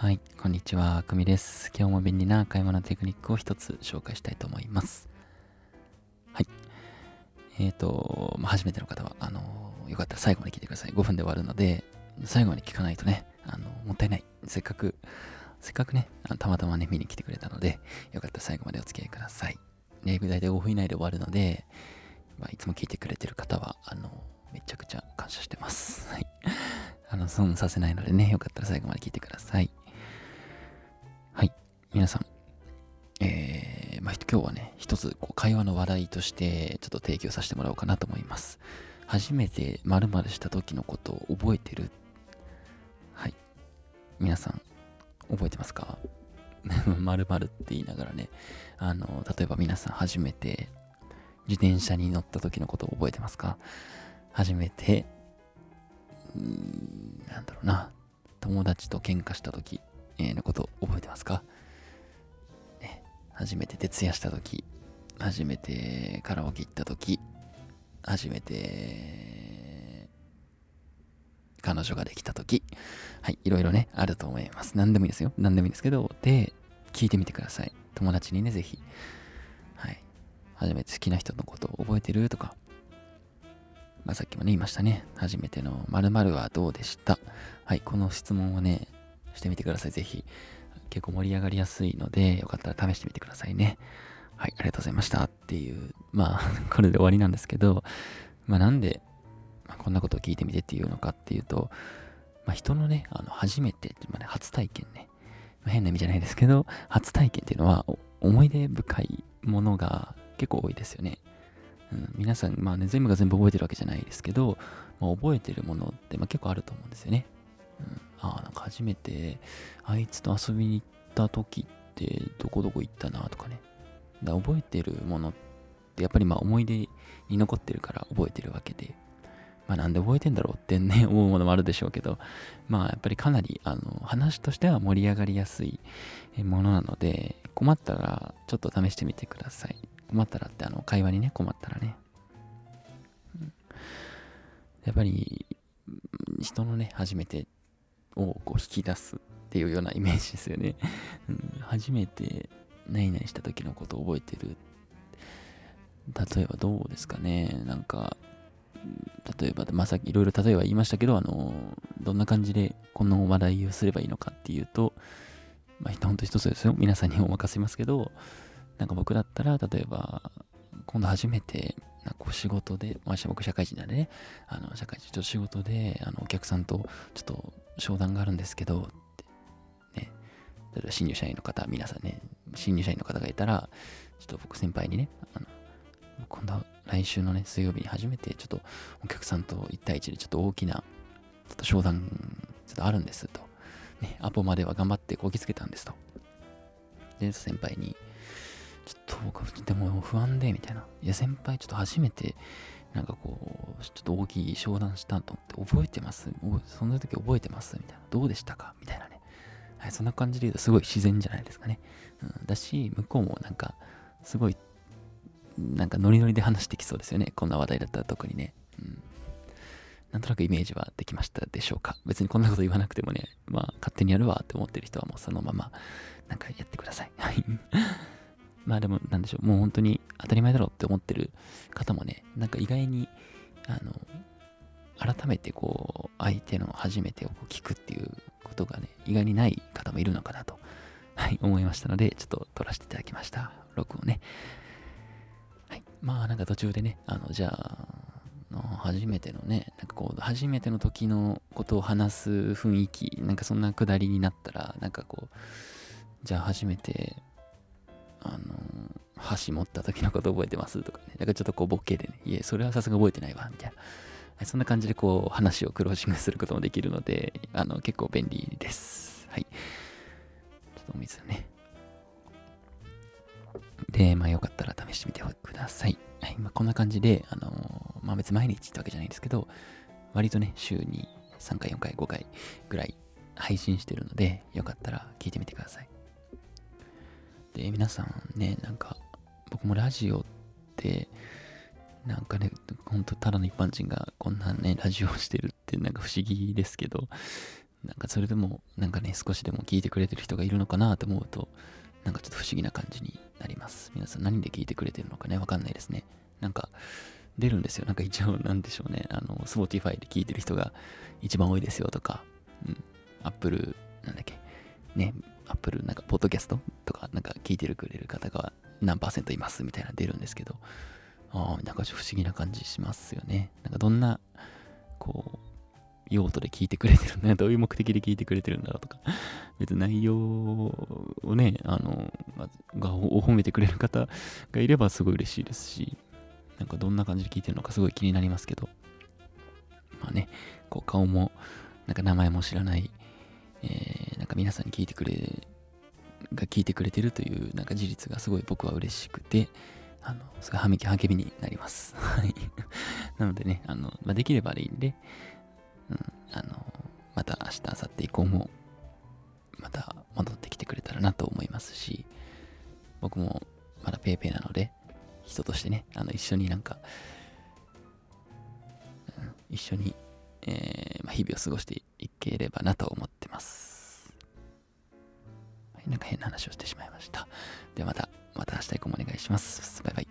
はい、こんにちは、くみです。今日も便利な買い物テクニックを一つ紹介したいと思います。はい。えっ、ー、と、まあ、初めての方は、あのよかったら最後まで聞いてください。5分で終わるので、最後まで聞かないとね、あのもったいない。せっかく、せっかくね、あのたまたまね、見に来てくれたので、よかったら最後までお付き合いください。で、大体5分以内で終わるので、まあ、いつも聞いてくれてる方は、あの、めちゃくちゃ感謝してます。はい。あの、損させないのでね、よかったら最後まで聞いてください。はい。皆さん、えー、まあ、今日はね、一つこう会話の話題としてちょっと提供させてもらおうかなと思います。初めて〇〇した時のことを覚えてる。はい。皆さん、覚えてますか？〇〇って言いながらね、あの、例えば皆さん初めて自転車に乗った時のことを覚えてますか？初めて、んなんだろうな、友達と喧嘩した時。のこと覚えてますか、ね、初めて徹夜した時、初めてカラオケ行った時、初めて彼女ができた時、はい、いろいろね、あると思います。何でもいいですよ。何でもいいんですけど、で、聞いてみてください。友達にね、ぜひ。はい。初めて好きな人のことを覚えてるとか、まあ、さっきもね、言いましたね。初めての〇〇はどうでした？はい、この質問をね、してみてください。ぜひ。結構盛り上がりやすいので、よかったら試してみてくださいね。はい、ありがとうございましたっていう、まあ、これで終わりなんですけど、まあ、なんで、まあ、こんなことを聞いてみてっていうのかっていうと、まあ、人のね、あの初めて、まあね、初体験ね、まあ、変な意味じゃないですけど、初体験っていうのは思い出深いものが結構多いですよね。うん、皆さん、まあね、全部が全部覚えてるわけじゃないですけど、まあ、覚えてるものって、まあ、結構あると思うんですよね。あ、なんか初めてあいつと遊びに行った時ってどこどこ行ったなとかね。だ覚えてるものってやっぱりまあ思い出に残ってるから覚えてるわけで。まあなんで覚えてんだろうってね、思うものもあるでしょうけど、まあやっぱりかなりあの話としては盛り上がりやすいものなので、困ったらちょっと試してみてください。困ったらってあの会話にね、困ったらね。やっぱり人のね、初めてをこう引き出すっていうようなイメージですよね。うん、初めて何々した時のことを覚えてる。例えばどうですかね。なんか、例えば、ま、さっきいろいろ例えば言いましたけど、あの、どんな感じでこの話題をすればいいのかっていうと、まあ、ほんと一つですよ。皆さんにお任せしますけど、なんか僕だったら、例えば、今度初めて、なんか仕事で、まあ、僕社会人なんでね、あの、社会人、と仕事で、あの、お客さんとちょっと商談があるんですけど、ね、例えば新入社員の方、皆さんね、新入社員の方がいたら、ちょっと僕先輩にね、あの今度来週のね、水曜日に初めてちょっとお客さんと1対1でちょっと大きなちょっと商談ちょっとあるんですと。ね、アポまでは頑張ってこぎつけたんですと。で、先輩に、ちょっと僕、でも不安で、みたいな。いや、先輩ちょっと初めて、なんかこう、ちょっと大きい商談したと思って覚えてます？その時覚えてます？みたいな。どうでしたか？みたいなね。はい、そんな感じで言うとすごい自然じゃないですかね。うん、だし、向こうもなんか、すごい、なんかノリノリで話してきそうですよね。こんな話題だったら特にね。うん。なんとなくイメージはできましたでしょうか？別にこんなこと言わなくてもね、まあ、勝手にやるわって思ってる人はもうそのまま、なんかやってください。はい。まあでも、なんでしょう、もう本当に当たり前だろうって思ってる方もね、なんか意外に、あの、改めてこう、相手の初めてを聞くっていうことがね、意外にない方もいるのかなと、はい、思いましたので、ちょっと撮らせていただきました。録音ね。はい。まあなんか途中でね、あの、じゃあ、の初めてのね、なんかこう、初めての時のことを話す雰囲気、なんかそんなくだりになったら、なんかこう、じゃあ初めてあの、箸持った時のこと覚えてます？とかね。だからちょっとこうボケでね、いえ、それはさすが覚えてないわ、みたいな。そんな感じでこう話をクロージングすることもできるので、あの、結構便利です。はい。ちょっとお水ね。で、まあよかったら試してみてください。はい。まあこんな感じで、あのまあ別に毎日ってわけじゃないんですけど、割とね、週に3回、4回、5回ぐらい配信してるので、よかったら聞いてみてください。で、皆さんね、なんか、僕もラジオって、なんかね、ほんとただの一般人がこんなね、ラジオをしてるってなんか不思議ですけど、なんかそれでも、なんかね、少しでも聞いてくれてる人がいるのかなと思うと、なんかちょっと不思議な感じになります。皆さん何で聞いてくれてるのかね、わかんないですね。なんか、出るんですよ。なんか一応、なんでしょうね。あの、Spotify で聞いてる人が一番多いですよとか、うん、Apple、なんだっけ、ね、Apple、なんか、ポッドキャストとか、なんか聞いてるくれる方が何パーセントいますみたいな出るんですけど、ああ、なんか不思議な感じしますよね。なんかどんな、こう、用途で聞いてくれてるんだどういう目的で聞いてくれてるんだろうとか、別に内容をね、あの、がを褒めてくれる方がいればすごい嬉しいですし、なんかどんな感じで聞いてるのかすごい気になりますけど、まあね、こう顔も、なんか名前も知らない、えー、なんか皆さんに聞いてくれ、が聞いてくれてるというなんか事実がすごい僕は嬉しくて、あの、すごい励みになります。はい。なのでね、あの、まあ、できればでいいんで、うん、あの、また明日、明後日以降も、また戻ってきてくれたらなと思いますし、僕もまだ PayPay なので、人としてね、あの、一緒になんか、うん、一緒に、えー、まあ、日々を過ごしていければなと思ってます。なんか変な話をしてしまいました。ではまた、また明日以降もお願いします。バイバイ。